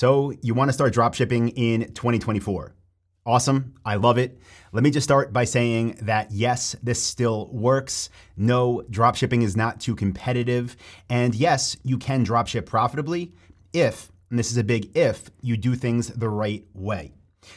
So, you want to start dropshipping in 2024. Awesome. I love it. Let me just start by saying that yes, this still works. No, dropshipping is not too competitive. And yes, you can dropship profitably if, and this is a big if, you do things the right way.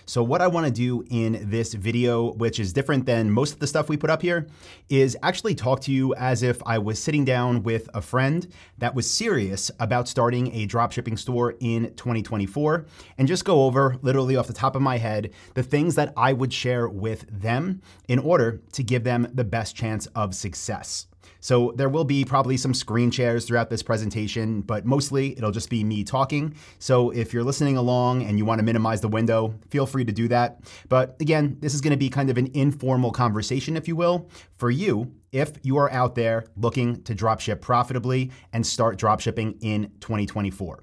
So what I wanna do in this video, which is different than most of the stuff we put up here, is actually talk to you as if I was sitting down with a friend that was serious about starting a dropshipping store in 2024 and just go over, literally off the top of my head, the things that I would share with them in order to give them the best chance of success. So there will be probably some screen shares throughout this presentation, but mostly it'll just be me talking. So if you're listening along and you want to minimize the window, feel free to do that. But again, this is going to be kind of an informal conversation, if you will, for you if you are out there looking to dropship profitably and start dropshipping in 2024.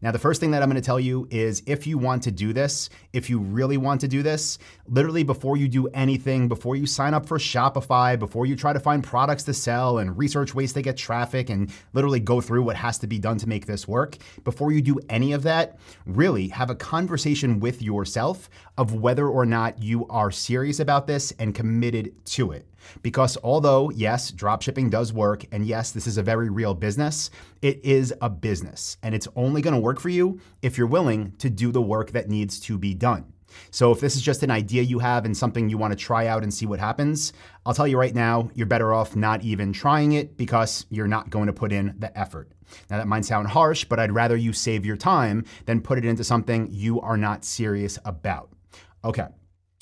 Now, the first thing that I'm going to tell you is if you want to do this, if you really want to do this, literally before you do anything, before you sign up for Shopify, before you try to find products to sell and research ways to get traffic and literally go through what has to be done to make this work, before you do any of that, really have a conversation with yourself of whether or not you are serious about this and committed to it. Because although, yes, dropshipping does work, and yes, this is a very real business, it is a business. And it's only gonna work for you if you're willing to do the work that needs to be done. So if this is just an idea you have and something you want to try out and see what happens, I'll tell you right now, you're better off not even trying it because you're not going to put in the effort. Now that might sound harsh, but I'd rather you save your time than put it into something you are not serious about. Okay.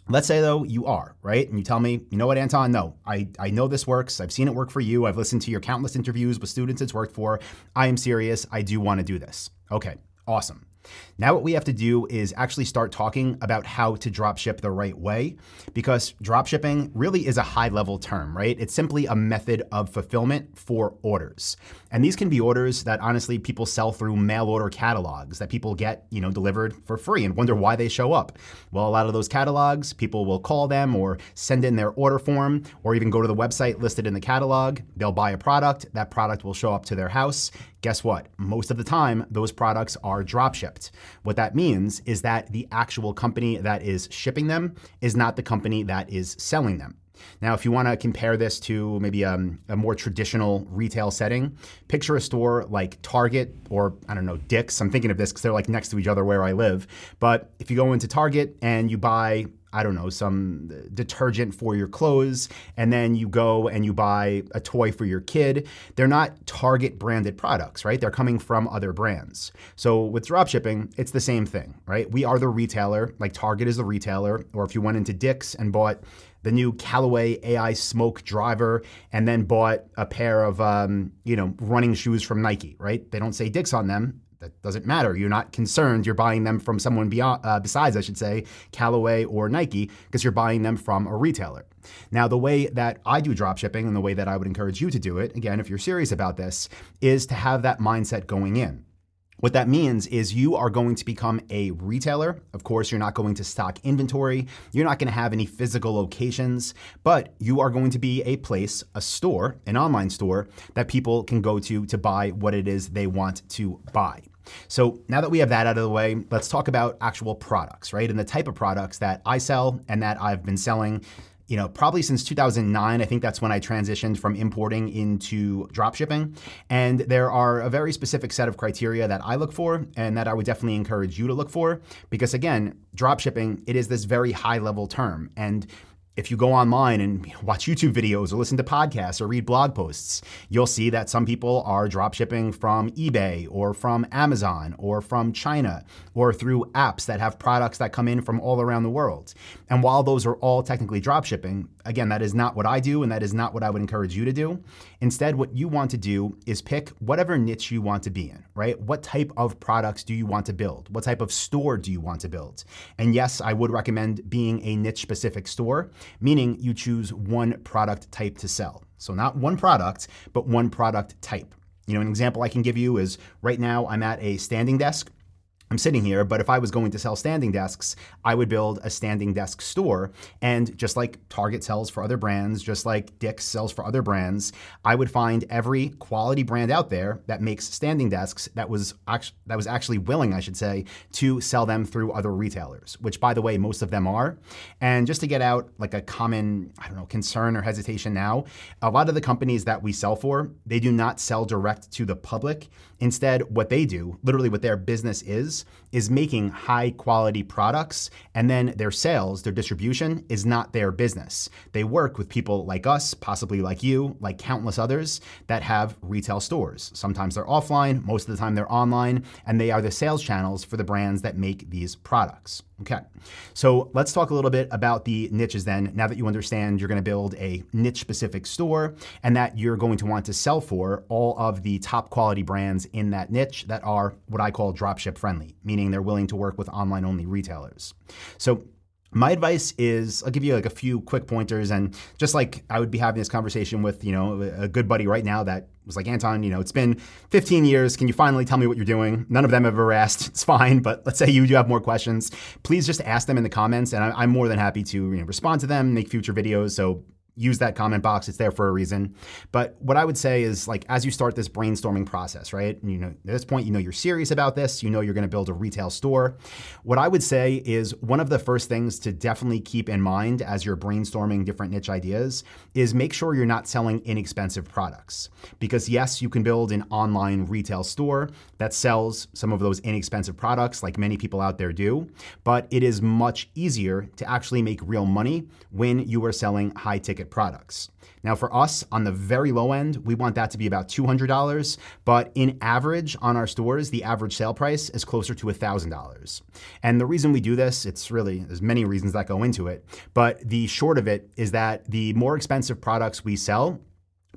Let's say though you are, right? And you tell me, you know what, Anton? No, I, I know this works. I've seen it work for you. I've listened to your countless interviews with students it's worked for. I am serious. I do want to do this. Okay, awesome. Now, what we have to do is actually start talking about how to drop ship the right way because drop shipping really is a high level term, right? It's simply a method of fulfillment for orders. And these can be orders that honestly people sell through mail order catalogs that people get, you know, delivered for free and wonder why they show up. Well, a lot of those catalogs, people will call them or send in their order form or even go to the website listed in the catalog. They'll buy a product, that product will show up to their house. Guess what? Most of the time, those products are drop shipped. What that means is that the actual company that is shipping them is not the company that is selling them. Now, if you want to compare this to maybe um, a, more traditional retail setting, picture a store like Target or I don't know, Dick's. I'm thinking of this because they're like next to each other where I live. But if you go into Target and you buy I don't know, some detergent for your clothes, and then you go and you buy a toy for your kid. They're not Target branded products, right? They're coming from other brands. So with dropshipping, it's the same thing, right? We are the retailer, like Target is the retailer, or if you went into Dick's and bought the new Callaway AI Smoke driver and then bought a pair of, um, you know, running shoes from Nike, right? They don't say Dick's on them that doesn't matter. You're not concerned. You're buying them from someone beyond, uh, besides, I should say, Callaway or Nike, because you're buying them from a retailer. Now, the way that I do drop shipping and the way that I would encourage you to do it, again, if you're serious about this, is to have that mindset going in. What that means is you are going to become a retailer. Of course, you're not going to stock inventory. You're not going to have any physical locations, but you are going to be a place, a store, an online store that people can go to to buy what it is they want to buy. So now that we have that out of the way, let's talk about actual products, right? And the type of products that I sell and that I've been selling you know, probably since 2009. I think that's when I transitioned from importing into dropshipping. And there are a very specific set of criteria that I look for and that I would definitely encourage you to look for because, again, dropshipping, it is this very high level term. And if you go online and watch YouTube videos or listen to podcasts or read blog posts, you'll see that some people are dropshipping from eBay or from Amazon or from China or through apps that have products that come in from all around the world. And while those are all technically dropshipping, again, that is not what I do and that is not what I would encourage you to do. Instead, what you want to do is pick whatever niche you want to be in, right? What type of products do you want to build? What type of store do you want to build? And yes, I would recommend being a niche specific store meaning you choose one product type to sell. So not one product, but one product type. You know, an example I can give you is right now I'm at a standing desk I'm sitting here, but if I was going to sell standing desks, I would build a standing desk store. And just like Target sells for other brands, just like Dick's sells for other brands, I would find every quality brand out there that makes standing desks that was actually, that was actually willing, I should say, to sell them through other retailers, which by the way, most of them are. And just to get out like a common, I don't know, concern or hesitation now, a lot of the companies that we sell for, they do not sell direct to the public. Instead, what they do, literally what their business is, is making high quality products, and then their sales, their distribution is not their business. They work with people like us, possibly like you, like countless others that have retail stores. Sometimes they're offline, most of the time they're online, and they are the sales channels for the brands that make these products. Okay, so let's talk a little bit about the niches then. Now that you understand you're going to build a niche specific store and that you're going to want to sell for all of the top quality brands in that niche that are what I call dropship friendly, meaning they're willing to work with online only retailers. So my advice is I'll give you like a few quick pointers and just like I would be having this conversation with, you know, a good buddy right now that was like, Anton, you know, it's been 15 years. Can you finally tell me what you're doing? None of them have ever asked. It's fine. But let's say you do have more questions. Please just ask them in the comments. And I'm more than happy to you know, respond to them, make future videos. So use that comment box. It's there for a reason. But what I would say is like as you start this brainstorming process, right? You know, at this point, you know you're serious about this. You know you're going to build a retail store. What I would say is one of the first things to definitely keep in mind as you're brainstorming different niche ideas is make sure you're not selling inexpensive products. Because yes, you can build an online retail store that sells some of those inexpensive products like many people out there do, but it is much easier to actually make real money when you are selling high ticket products. Now, for us on the very low end, we want that to be about $200, but in average on our stores, the average sale price is closer to $1,000. And the reason we do this, it's really, there's many reasons that go into it, but the short of it is that the more expensive products we sell,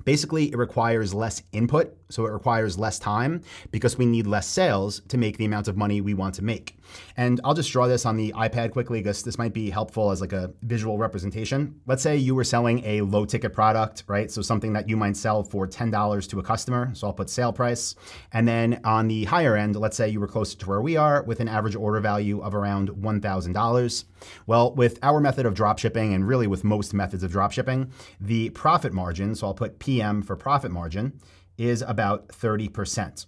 Basically, it requires less input, so it requires less time because we need less sales to make the amount of money we want to make. And I'll just draw this on the iPad quickly because this might be helpful as like a visual representation. Let's say you were selling a low ticket product, right? So something that you might sell for $10 to a customer. So I'll put sale price. And then on the higher end, let's say you were closer to where we are with an average order value of around $1,000. Well, with our method of drop shipping and really with most methods of drop shipping, the profit margin, so I'll put PM for profit margin, is about 30%.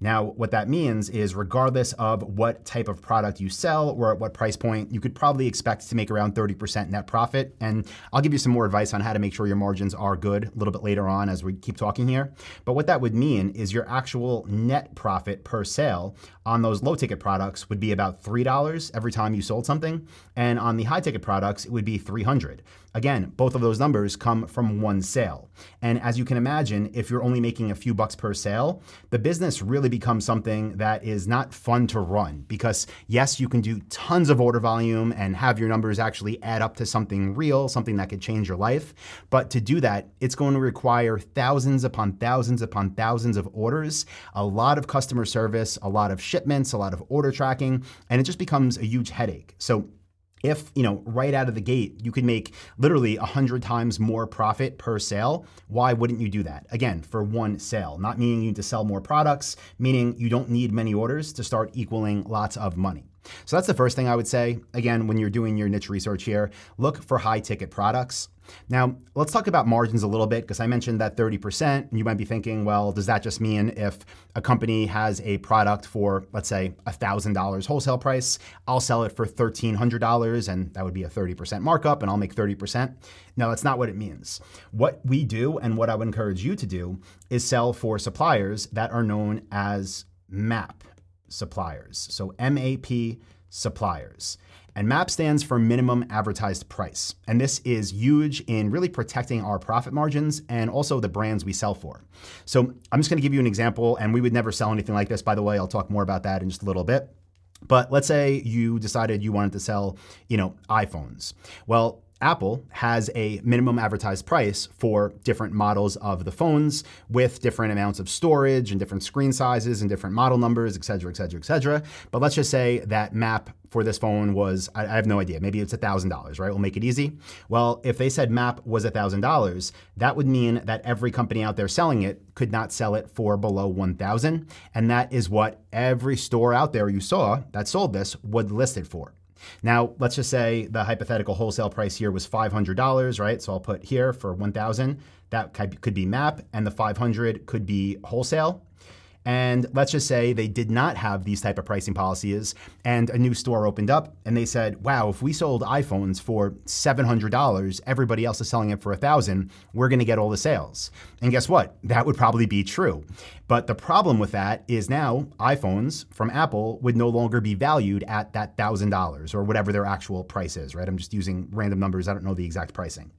Now, what that means is regardless of what type of product you sell or at what price point, you could probably expect to make around 30% net profit. And I'll give you some more advice on how to make sure your margins are good a little bit later on as we keep talking here. But what that would mean is your actual net profit per sale on those low ticket products would be about $3 every time you sold something. And on the high ticket products, it would be 300. Again, both of those numbers come from one sale. And as you can imagine, if you're only making a few bucks per sale, the business really becomes something that is not fun to run because yes, you can do tons of order volume and have your numbers actually add up to something real, something that could change your life. But to do that, it's going to require thousands upon thousands upon thousands of orders, a lot of customer service, a lot of shipments, a lot of order tracking, and it just becomes a huge headache. So if you know right out of the gate you could make literally 100 times more profit per sale why wouldn't you do that? Again for one sale not meaning you need to sell more products meaning you don't need many orders to start equaling lots of money so that's the first thing i would say again when you're doing your niche research here look for high ticket products now, let's talk about margins a little bit because I mentioned that 30%. And you might be thinking, well, does that just mean if a company has a product for, let's say, $1,000 wholesale price, I'll sell it for $1,300 and that would be a 30% markup and I'll make 30%? No, that's not what it means. What we do and what I would encourage you to do is sell for suppliers that are known as MAP suppliers. So MAP suppliers. And MAP stands for minimum advertised price. And this is huge in really protecting our profit margins and also the brands we sell for. So I'm just gonna give you an example, and we would never sell anything like this, by the way. I'll talk more about that in just a little bit. But let's say you decided you wanted to sell, you know, iPhones. Well, Apple has a minimum advertised price for different models of the phones with different amounts of storage and different screen sizes and different model numbers, et cetera, et cetera, et cetera. But let's just say that map for this phone was, I, have no idea, maybe it's $1,000, right? We'll make it easy. Well, if they said map was $1,000, that would mean that every company out there selling it could not sell it for below 1,000. And that is what every store out there you saw that sold this would list it for. Now, let's just say the hypothetical wholesale price here was $500, right? So I'll put here for 1000 that could be MAP, and the 500 could be wholesale. And let's just say they did not have these type of pricing policies and a new store opened up and they said, wow, if we sold iPhones for $700, everybody else is selling it for 1000 we're going to get all the sales. And guess what? That would probably be true. But the problem with that is now iPhones from Apple would no longer be valued at that $1,000 or whatever their actual price is, right? I'm just using random numbers. I don't know the exact pricing.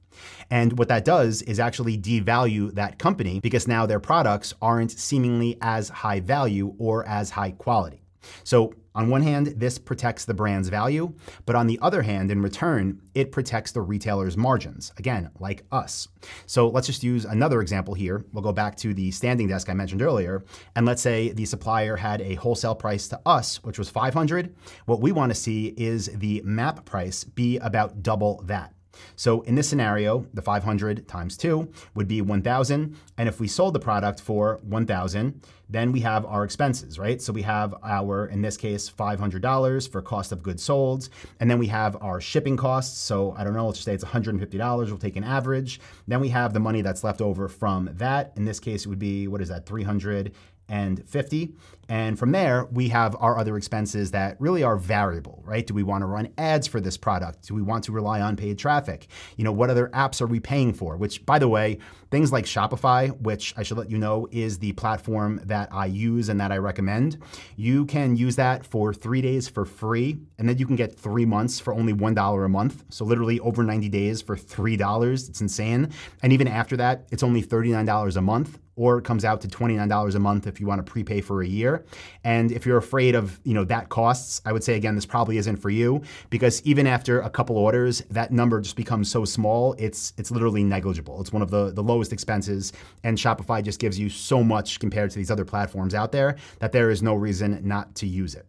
And what that does is actually devalue that company because now their products aren't seemingly as high value or as high quality. So, on one hand, this protects the brand's value, but on the other hand, in return, it protects the retailer's margins, again, like us. So let's just use another example here. We'll go back to the standing desk I mentioned earlier, and let's say the supplier had a wholesale price to us, which was 500. What we want to see is the map price be about double that. So in this scenario, the 500 times 2 would be 1,000. And if we sold the product for 1,000, then we have our expenses, right? So we have our, in this case, $500 for cost of goods sold. And then we have our shipping costs. So I don't know, let's just say it's $150. We'll take an average. Then we have the money that's left over from that. In this case, it would be, what is that, 300 and 50. And from there, we have our other expenses that really are variable, right? Do we want to run ads for this product? Do we want to rely on paid traffic? You know, what other apps are we paying for? Which, by the way, things like Shopify, which I should let you know is the platform that I use and that I recommend, you can use that for three days for free. And then you can get three months for only $1 a month. So literally over 90 days for $3. It's insane. And even after that, it's only $39 a month or it comes out to $29 a month if you want to prepay for a year. And if you're afraid of, you know, that costs, I would say again this probably isn't for you because even after a couple orders, that number just becomes so small, it's it's literally negligible. It's one of the the lowest expenses and Shopify just gives you so much compared to these other platforms out there that there is no reason not to use it.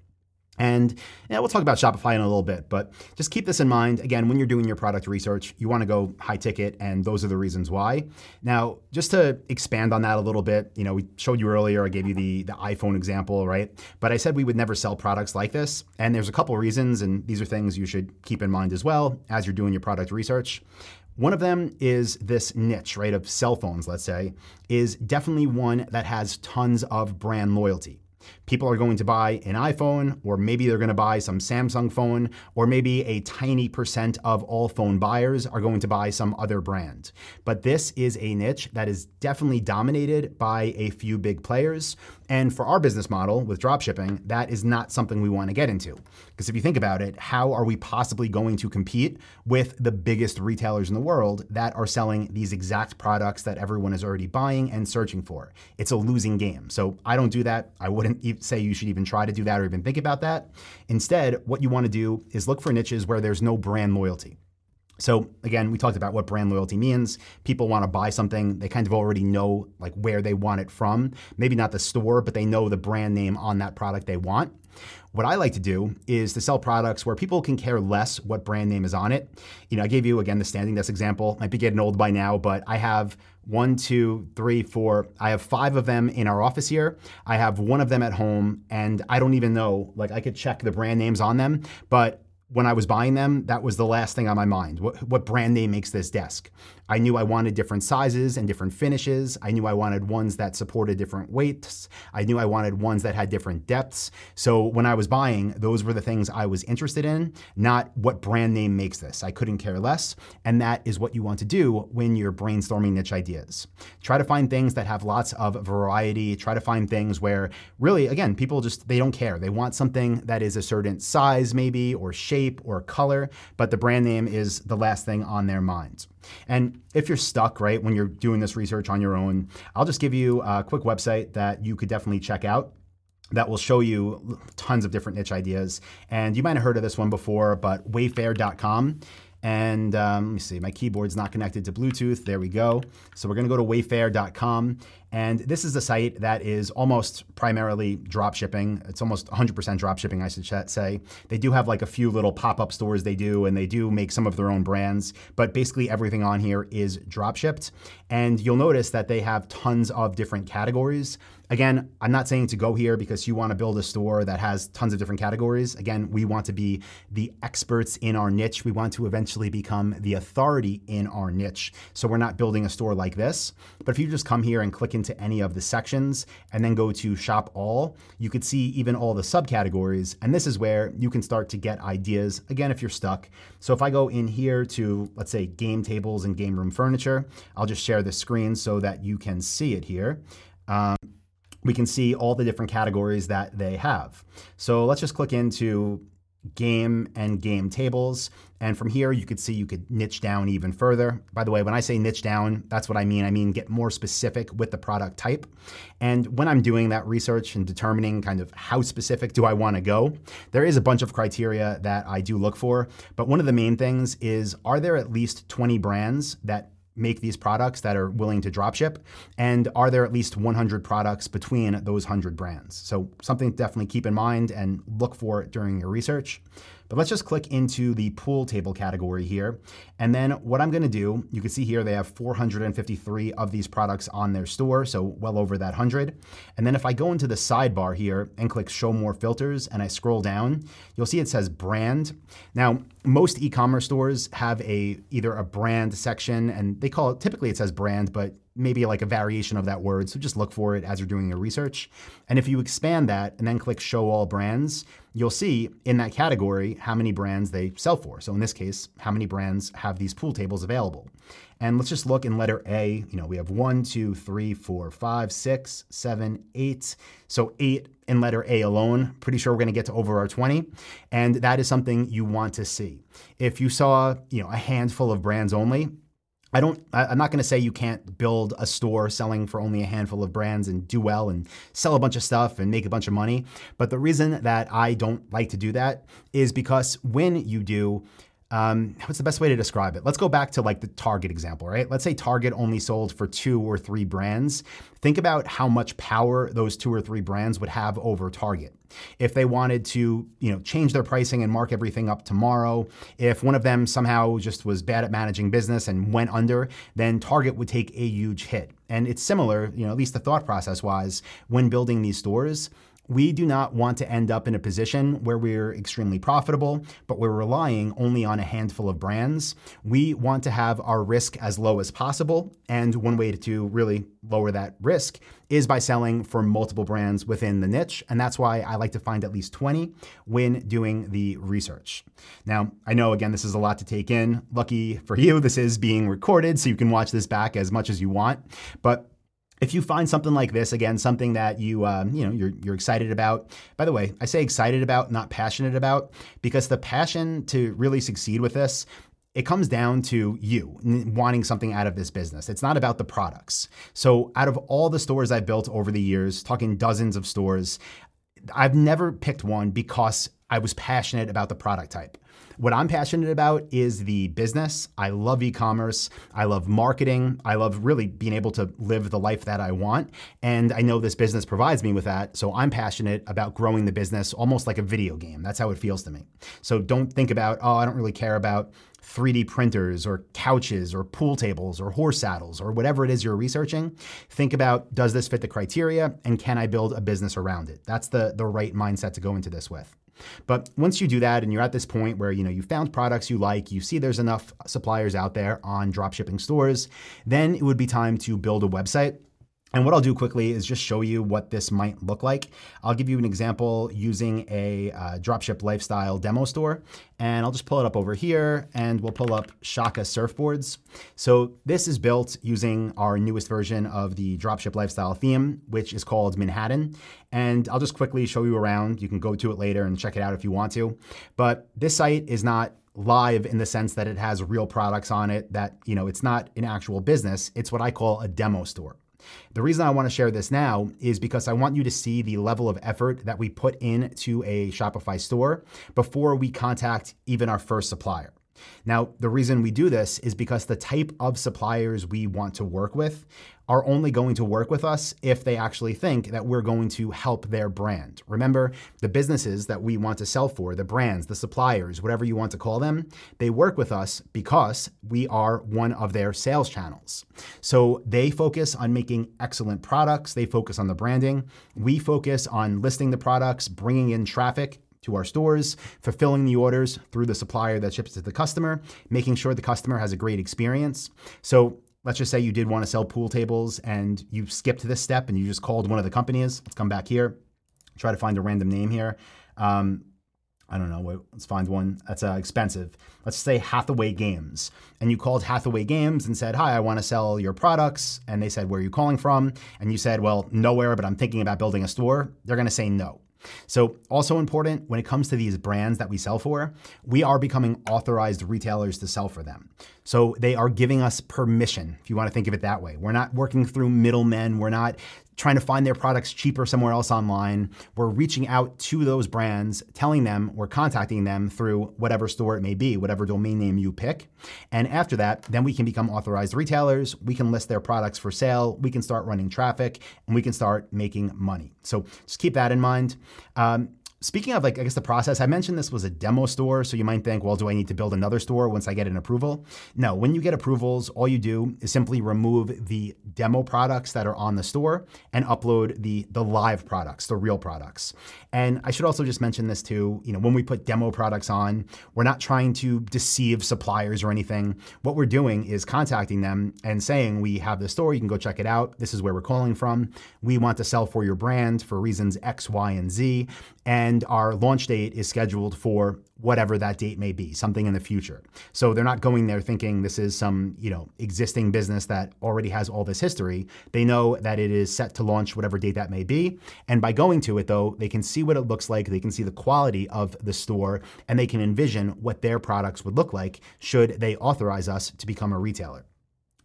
And yeah, we'll talk about Shopify in a little bit, but just keep this in mind. Again, when you're doing your product research, you want to go high ticket, and those are the reasons why. Now, just to expand on that a little bit, you know, we showed you earlier, I gave you the, the iPhone example, right? But I said we would never sell products like this. And there's a couple reasons, and these are things you should keep in mind as well as you're doing your product research. One of them is this niche, right, of cell phones, let's say, is definitely one that has tons of brand loyalty. People are going to buy an iPhone, or maybe they're going to buy some Samsung phone, or maybe a tiny percent of all phone buyers are going to buy some other brand. But this is a niche that is definitely dominated by a few big players. And for our business model with dropshipping, that is not something we want to get into. Because if you think about it, how are we possibly going to compete with the biggest retailers in the world that are selling these exact products that everyone is already buying and searching for? It's a losing game. So I don't do that. I wouldn't say you should even try to do that or even think about that. Instead, what you want to do is look for niches where there's no brand loyalty. So again, we talked about what brand loyalty means. People want to buy something, they kind of already know like where they want it from. Maybe not the store, but they know the brand name on that product they want. What I like to do is to sell products where people can care less what brand name is on it. You know, I gave you again the standing desk example. Might be getting old by now, but I have one, two, three, four. I have five of them in our office here. I have one of them at home, and I don't even know. Like, I could check the brand names on them, but when I was buying them, that was the last thing on my mind. What, what, brand name makes this desk? I knew I wanted different sizes and different finishes. I knew I wanted ones that supported different weights. I knew I wanted ones that had different depths. So when I was buying, those were the things I was interested in, not what brand name makes this. I couldn't care less. And that is what you want to do when you're brainstorming niche ideas. Try to find things that have lots of variety. Try to find things where really, again, people just, they don't care. They want something that is a certain size maybe or shape or color, but the brand name is the last thing on their minds. And if you're stuck, right, when you're doing this research on your own, I'll just give you a quick website that you could definitely check out that will show you tons of different niche ideas. And you might have heard of this one before, but wayfair.com. And um, let me see, my keyboard's not connected to Bluetooth. There we go. So we're gonna go to wayfair.com. And this is a site that is almost primarily drop shipping. It's almost 100% drop shipping, I should say. They do have like a few little pop up stores they do, and they do make some of their own brands, but basically everything on here is drop shipped. And you'll notice that they have tons of different categories. Again, I'm not saying to go here because you want to build a store that has tons of different categories. Again, we want to be the experts in our niche. We want to eventually become the authority in our niche. So we're not building a store like this. But if you just come here and click into any of the sections and then go to shop all, you could see even all the subcategories. And this is where you can start to get ideas, again, if you're stuck. So if I go in here to, let's say, game tables and game room furniture, I'll just share the screen so that you can see it here. Um, we can see all the different categories that they have. So let's just click into game and game tables. And from here, you could see you could niche down even further. By the way, when I say niche down, that's what I mean. I mean get more specific with the product type. And when I'm doing that research and determining kind of how specific do I want to go, there is a bunch of criteria that I do look for. But one of the main things is are there at least 20 brands that make these products that are willing to dropship? And are there at least 100 products between those 100 brands? So, something to definitely keep in mind and look for during your research. But let's just click into the pool table category here. And then what I'm gonna do, you can see here they have 453 of these products on their store, so well over that 100. And then if I go into the sidebar here and click show more filters and I scroll down, you'll see it says brand. Now, most e-commerce stores have a either a brand section and they call it, typically it says brand, but maybe like a variation of that word. So just look for it as you're doing your research. And if you expand that and then click show all brands, you'll see in that category how many brands they sell for. So in this case, how many brands have these pool tables available. And let's just look in letter A. You know, we have one, two, three, four, five, six, seven, eight. So eight in letter A alone. Pretty sure we're going to get to over our 20. And that is something you want to see. If you saw, you know, a handful of brands only, I don't, I'm not going to say you can't build a store selling for only a handful of brands and do well and sell a bunch of stuff and make a bunch of money. But the reason that I don't like to do that is because when you do, um, what's the best way to describe it? Let's go back to like the Target example, right? Let's say Target only sold for two or three brands. Think about how much power those two or three brands would have over Target. If they wanted to, you know, change their pricing and mark everything up tomorrow, if one of them somehow just was bad at managing business and went under, then Target would take a huge hit. And it's similar, you know, at least the thought process wise, when building these stores we do not want to end up in a position where we're extremely profitable, but we're relying only on a handful of brands. We want to have our risk as low as possible. And one way to really lower that risk is by selling for multiple brands within the niche. And that's why I like to find at least 20 when doing the research. Now, I know, again, this is a lot to take in. Lucky for you, this is being recorded, so you can watch this back as much as you want. But if you find something like this again something that you um, you know you're, you're excited about by the way i say excited about not passionate about because the passion to really succeed with this it comes down to you wanting something out of this business. It's not about the products. So, out of all the stores I've built over the years, talking dozens of stores, I've never picked one because I was passionate about the product type. What I'm passionate about is the business. I love e commerce. I love marketing. I love really being able to live the life that I want. And I know this business provides me with that. So I'm passionate about growing the business almost like a video game. That's how it feels to me. So don't think about, oh, I don't really care about 3D printers or couches or pool tables or horse saddles or whatever it is you're researching. Think about does this fit the criteria and can I build a business around it? That's the, the right mindset to go into this with. But once you do that and you're at this point where you know you found products you like, you see there's enough suppliers out there on dropshipping stores, then it would be time to build a website. And what I'll do quickly is just show you what this might look like. I'll give you an example using a uh, dropship lifestyle demo store. And I'll just pull it up over here and we'll pull up Shaka surfboards. So this is built using our newest version of the dropship lifestyle theme, which is called Manhattan. And I'll just quickly show you around. You can go to it later and check it out if you want to. But this site is not live in the sense that it has real products on it that, you know, it's not an actual business. It's what I call a demo store. The reason I want to share this now is because I want you to see the level of effort that we put into a Shopify store before we contact even our first supplier. Now, the reason we do this is because the type of suppliers we want to work with are only going to work with us if they actually think that we're going to help their brand. Remember, the businesses that we want to sell for, the brands, the suppliers, whatever you want to call them, they work with us because we are one of their sales channels. So they focus on making excellent products, they focus on the branding. We focus on listing the products, bringing in traffic, to our stores, fulfilling the orders through the supplier that ships to the customer, making sure the customer has a great experience. So let's just say you did want to sell pool tables and you skipped this step and you just called one of the companies. Let's come back here, try to find a random name here. Um, I don't know. Let's find one that's uh, expensive. Let's say Hathaway Games. And you called Hathaway Games and said, Hi, I want to sell your products. And they said, Where are you calling from? And you said, Well, nowhere, but I'm thinking about building a store. They're going to say no. So, also important when it comes to these brands that we sell for, we are becoming authorized retailers to sell for them. So, they are giving us permission, if you want to think of it that way. We're not working through middlemen, we're not trying to find their products cheaper somewhere else online. We're reaching out to those brands, telling them we're contacting them through whatever store it may be, whatever domain name you pick. And after that, then we can become authorized retailers. We can list their products for sale. We can start running traffic and we can start making money. So just keep that in mind. Um, Speaking of like, I guess the process, I mentioned this was a demo store. So you might think, well, do I need to build another store once I get an approval? No, when you get approvals, all you do is simply remove the demo products that are on the store and upload the, the live products, the real products. And I should also just mention this too, you know, when we put demo products on, we're not trying to deceive suppliers or anything. What we're doing is contacting them and saying, we have the store, you can go check it out. This is where we're calling from. We want to sell for your brand for reasons X, Y, and Z and our launch date is scheduled for whatever that date may be, something in the future. So they're not going there thinking this is some, you know, existing business that already has all this history. They know that it is set to launch whatever date that may be. And by going to it though, they can see what it looks like, they can see the quality of the store, and they can envision what their products would look like should they authorize us to become a retailer.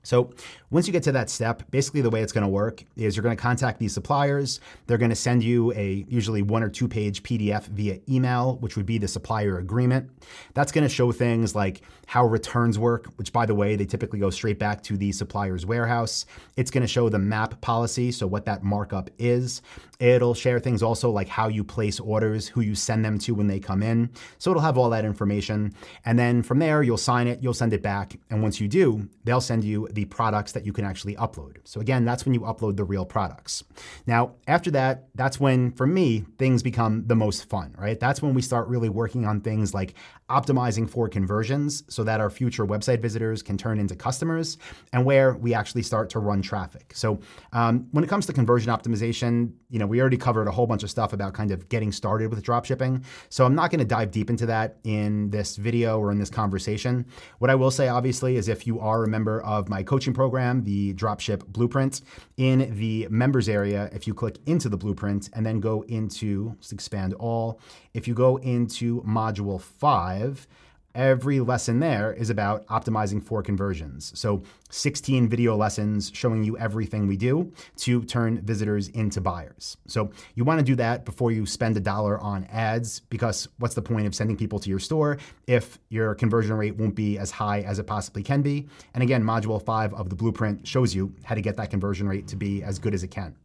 So once you get to that step, basically the way it's going to work is you're going to contact these suppliers. They're going to send you a usually one or two page PDF via email, which would be the supplier agreement. That's going to show things like how returns work, which by the way, they typically go straight back to the supplier's warehouse. It's going to show the MAP policy, so what that markup is. It'll share things also like how you place orders, who you send them to when they come in. So it'll have all that information. And then from there, you'll sign it, you'll send it back. And once you do, they'll send you the products that you can actually upload. So again, that's when you upload the real products. Now, after that, that's when, for me, things become the most fun, right? That's when we start really working on things like optimizing for conversions so that our future website visitors can turn into customers and where we actually start to run traffic. So um, when it comes to conversion optimization, you know, we already covered a whole bunch of stuff about kind of getting started with dropshipping. So I'm not going to dive deep into that in this video or in this conversation. What I will say, obviously, is if you are a member of my coaching program, the Dropship Blueprint, in the members area, if you click into the blueprint and then go into, let's expand all, if you go into module five, every lesson there is about optimizing for conversions. So 16 video lessons showing you everything we do to turn visitors into buyers. So you want to do that before you spend a dollar on ads because what's the point of sending people to your store if your conversion rate won't be as high as it possibly can be? And again, module 5 of the blueprint shows you how to get that conversion rate to be as good as it can.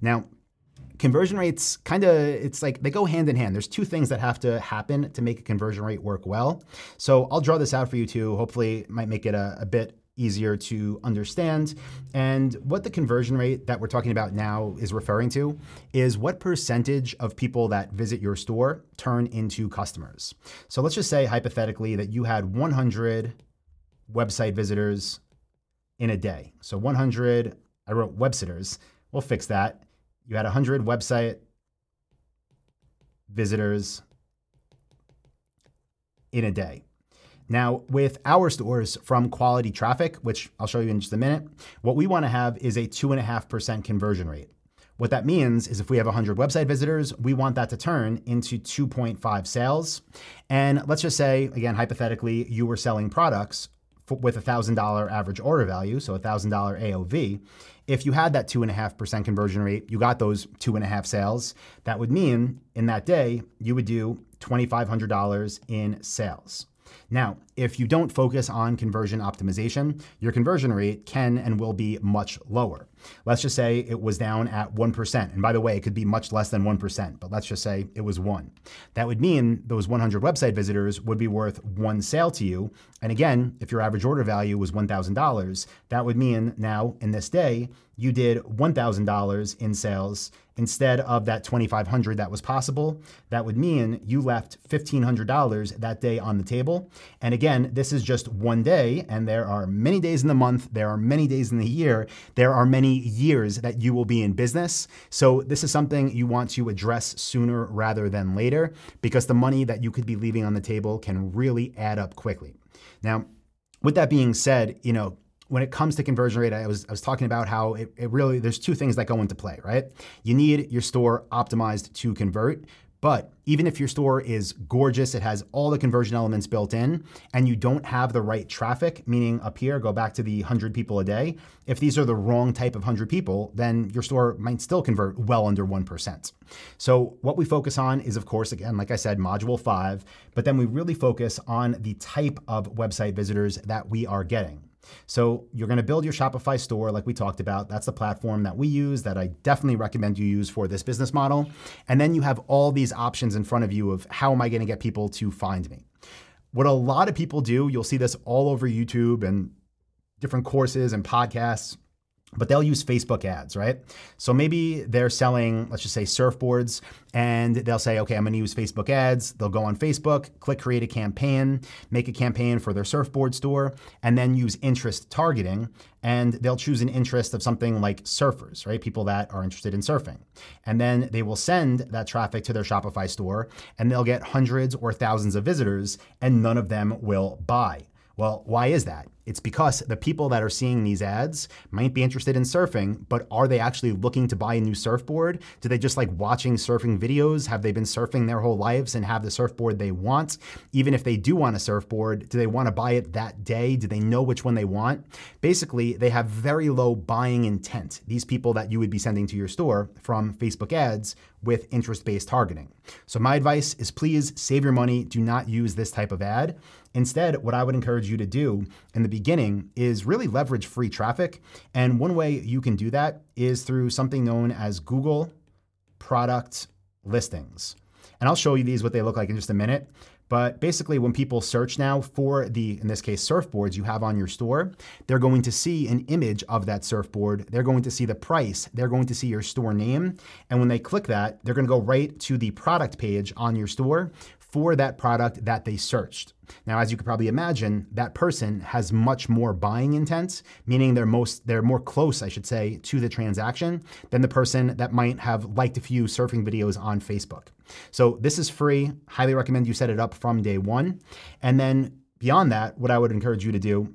Now, conversion rates kind of it's like they go hand in hand there's two things that have to happen to make a conversion rate work well so i'll draw this out for you too hopefully it might make it a, a bit easier to understand. And what the conversion rate that we're talking about now is referring to is what percentage of people that visit your store turn into customers. So let's just say hypothetically that you had 100 website visitors in a day. So 100, I wrote websitters. We'll fix that you had 100 website visitors in a day. Now, with our stores from quality traffic, which I'll show you in just a minute, what we want to have is a 2.5% conversion rate. What that means is if we have 100 website visitors, we want that to turn into 2.5 sales. And let's just say, again, hypothetically, you were selling products with a $1,000 average order value, so a $1,000 AOV. If you had that 2.5% conversion rate, you got those two and a half sales, that would mean in that day, you would do $2,500 in sales. Now, if you don't focus on conversion optimization, your conversion rate can and will be much lower. Let's just say it was down at 1%. And by the way, it could be much less than 1%, but let's just say it was 1. That would mean those 100 website visitors would be worth one sale to you. And again, if your average order value was $1,000, that would mean now in this day, you did $1,000 in sales instead of that 2500 that was possible. That would mean you left $1,500 that day on the table. And again, this is just one day, and there are many days in the month, there are many days in the year, there are many years that you will be in business. So this is something you want to address sooner rather than later because the money that you could be leaving on the table can really add up quickly. Now, with that being said, you know, when it comes to conversion rate, I was, I was talking about how it, it really, there's two things that go into play, right? You need your store optimized to convert, but even if your store is gorgeous, it has all the conversion elements built in, and you don't have the right traffic, meaning up here, go back to the 100 people a day, if these are the wrong type of 100 people, then your store might still convert well under 1%. So, what we focus on is, of course, again, like I said, module five, but then we really focus on the type of website visitors that we are getting. So you're going to build your Shopify store like we talked about. That's the platform that we use that I definitely recommend you use for this business model. And then you have all these options in front of you of how am I going to get people to find me? What a lot of people do, you'll see this all over YouTube and different courses and podcasts but they'll use Facebook ads, right? So maybe they're selling, let's just say surfboards, and they'll say, okay, I'm gonna use Facebook ads. They'll go on Facebook, click create a campaign, make a campaign for their surfboard store, and then use interest targeting. And they'll choose an interest of something like surfers, right? People that are interested in surfing. And then they will send that traffic to their Shopify store, and they'll get hundreds or thousands of visitors, and none of them will buy. Well, why is that? It's because the people that are seeing these ads might be interested in surfing, but are they actually looking to buy a new surfboard? Do they just like watching surfing videos? Have they been surfing their whole lives and have the surfboard they want? Even if they do want a surfboard, do they want to buy it that day? Do they know which one they want? Basically, they have very low buying intent. These people that you would be sending to your store from Facebook ads with interest based targeting. So, my advice is please save your money. Do not use this type of ad. Instead, what I would encourage you to do in the beginning is really leverage free traffic. And one way you can do that is through something known as Google product listings. And I'll show you these what they look like in just a minute. But basically, when people search now for the, in this case, surfboards you have on your store, they're going to see an image of that surfboard. They're going to see the price. They're going to see your store name. And when they click that, they're going to go right to the product page on your store for that product that they searched. Now, as you could probably imagine, that person has much more buying intent, meaning they're most they're more close, I should say, to the transaction than the person that might have liked a few surfing videos on Facebook. So this is free. Highly recommend you set it up from day one. And then beyond that, what I would encourage you to do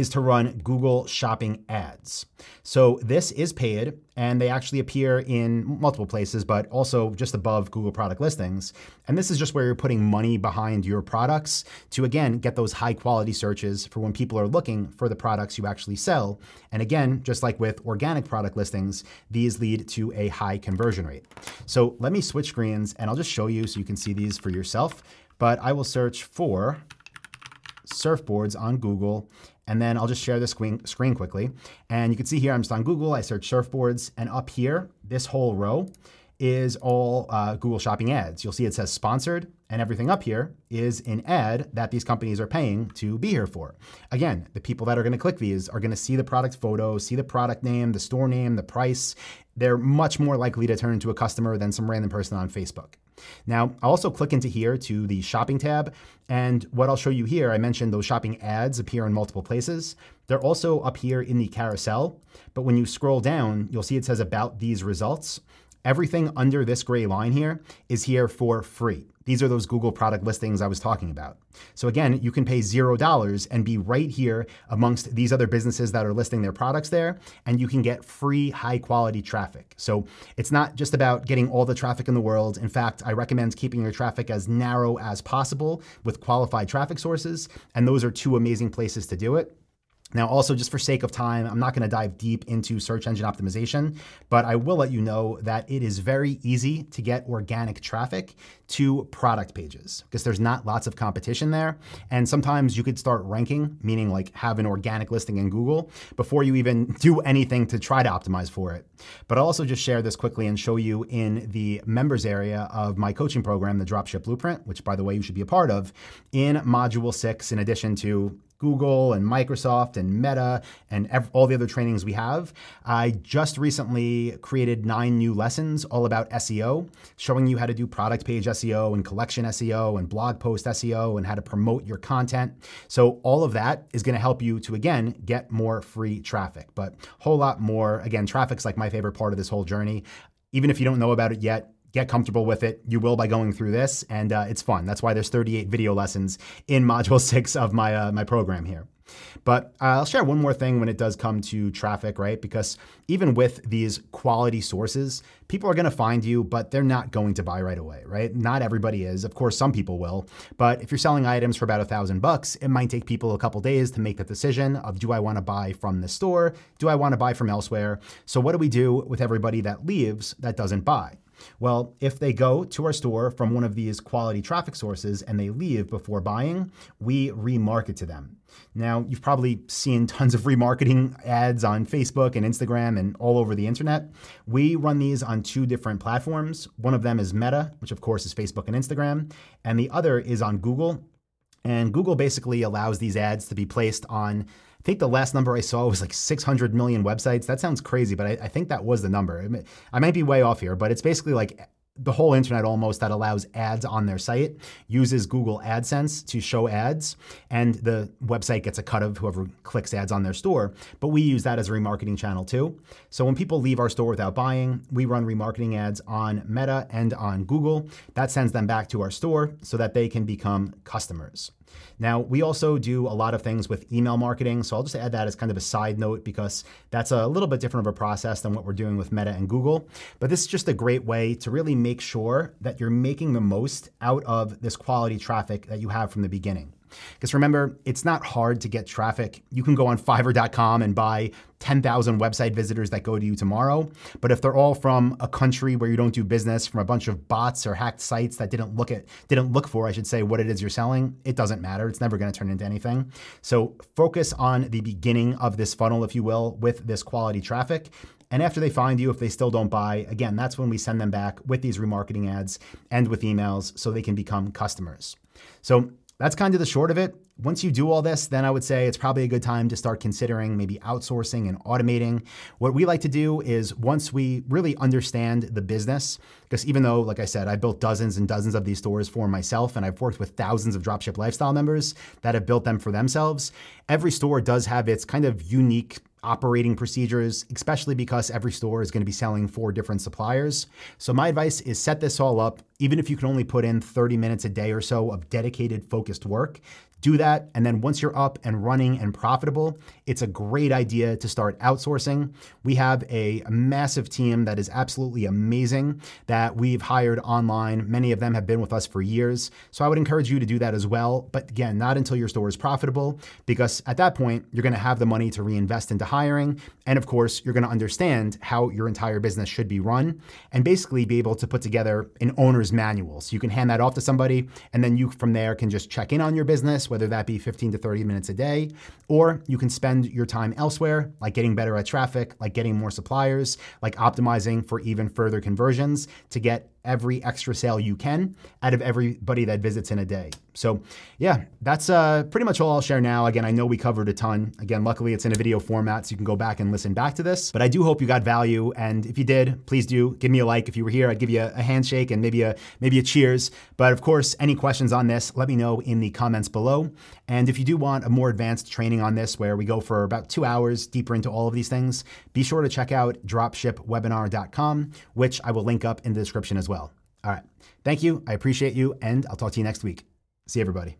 is to run Google Shopping ads. So this is paid and they actually appear in multiple places, but also just above Google product listings. And this is just where you're putting money behind your products to, again, get those high quality searches for when people are looking for the products you actually sell. And again, just like with organic product listings, these lead to a high conversion rate. So let me switch screens and I'll just show you so you can see these for yourself. But I will search for surfboards on Google and then I'll just share the screen, screen quickly. And you can see here, I'm just on Google, I search surfboards, and up here, this whole row is all uh, Google Shopping ads. You'll see it says sponsored, and everything up here is an ad that these companies are paying to be here for. Again, the people that are going to click these are going to see the product photo, see the product name, the store name, the price. They're much more likely to turn into a customer than some random person on Facebook. Now, I'll also click into here to the shopping tab. And what I'll show you here, I mentioned those shopping ads appear in multiple places. They're also up here in the carousel. But when you scroll down, you'll see it says about these results. Everything under this gray line here is here for free. These are those Google product listings I was talking about. So again, you can pay $0 and be right here amongst these other businesses that are listing their products there, and you can get free high quality traffic. So it's not just about getting all the traffic in the world. In fact, I recommend keeping your traffic as narrow as possible with qualified traffic sources, and those are two amazing places to do it. Now, also, just for sake of time, I'm not going to dive deep into search engine optimization, but I will let you know that it is very easy to get organic traffic to product pages because there's not lots of competition there. And sometimes you could start ranking, meaning like have an organic listing in Google before you even do anything to try to optimize for it. But I'll also just share this quickly and show you in the members area of my coaching program, the Dropship Blueprint, which by the way, you should be a part of in module six, in addition to Google and Microsoft and Meta and ev- all the other trainings we have. I just recently created nine new lessons all about SEO, showing you how to do product page and collection SEO and blog post SEO and how to promote your content. So, all of that is going to help you to, again, get more free traffic, but a whole lot more. Again, traffic's like my favorite part of this whole journey. Even if you don't know about it yet, get comfortable with it. You will by going through this, and uh, it's fun. That's why there's 38 video lessons in Module 6 of my, uh, my program here. But uh, I'll share one more thing when it does come to traffic, right? Because even with these quality sources, people are going to find you, but they're not going to buy right away, right? Not everybody is. Of course, some people will. But if you're selling items for about a thousand bucks, it might take people a couple days to make the decision of do I want to buy from the store? Do I want to buy from elsewhere? So, what do we do with everybody that leaves that doesn't buy? Well, if they go to our store from one of these quality traffic sources and they leave before buying, we remarket to them. Now, you've probably seen tons of remarketing ads on Facebook and Instagram and all over the internet. We run these on two different platforms. One of them is Meta, which of course is Facebook and Instagram, and the other is on Google. And Google basically allows these ads to be placed on I think the last number I saw was like 600 million websites. That sounds crazy, but I, I think that was the number. I might be way off here, but it's basically like the whole internet almost that allows ads on their site uses Google AdSense to show ads, and the website gets a cut of whoever clicks ads on their store. But we use that as a remarketing channel too. So when people leave our store without buying, we run remarketing ads on Meta and on Google. That sends them back to our store so that they can become customers. Now, we also do a lot of things with email marketing. So I'll just add that as kind of a side note because that's a little bit different of a process than what we're doing with Meta and Google. But this is just a great way to really make sure that you're making the most out of this quality traffic that you have from the beginning. Because remember, it's not hard to get traffic. You can go on fiverr.com and buy 10,000 website visitors that go to you tomorrow. But if they're all from a country where you don't do business, from a bunch of bots or hacked sites that didn't look at didn't look for, I should say, what it is you're selling, it doesn't matter. It's never going to turn into anything. So focus on the beginning of this funnel, if you will, with this quality traffic. And after they find you, if they still don't buy, again, that's when we send them back with these remarketing ads and with emails so they can become customers. So that's kind of the short of it. Once you do all this, then I would say it's probably a good time to start considering maybe outsourcing and automating. What we like to do is once we really understand the business, because even though, like I said, I built dozens and dozens of these stores for myself, and I've worked with thousands of dropship lifestyle members that have built them for themselves, every store does have its kind of unique operating procedures, especially because every store is going to be selling for different suppliers. So, my advice is set this all up, even if you can only put in 30 minutes a day or so of dedicated, focused work. Do that. And then once you're up and running and profitable, it's a great idea to start outsourcing. We have a massive team that is absolutely amazing that we've hired online. Many of them have been with us for years. So I would encourage you to do that as well. But again, not until your store is profitable, because at that point, you're going to have the money to reinvest into hiring. And of course, you're going to understand how your entire business should be run and basically be able to put together an owner's manual. So you can hand that off to somebody, and then you from there can just check in on your business whether that be 15 to 30 minutes a day, or you can spend your time elsewhere, like getting better at traffic, like getting more suppliers, like optimizing for even further conversions to get every extra sale you can out of everybody that visits in a day. So, yeah, that's uh, pretty much all I'll share now. Again, I know we covered a ton. Again, luckily it's in a video format, so you can go back and listen back to this. But I do hope you got value, and if you did, please do give me a like. If you were here, I'd give you a handshake and maybe a maybe a cheers. But of course, any questions on this, let me know in the comments below. And if you do want a more advanced training on this, where we go for about two hours deeper into all of these things, be sure to check out dropshipwebinar.com, which I will link up in the description as well. All right. Thank you. I appreciate you, and I'll talk to you next week. See everybody.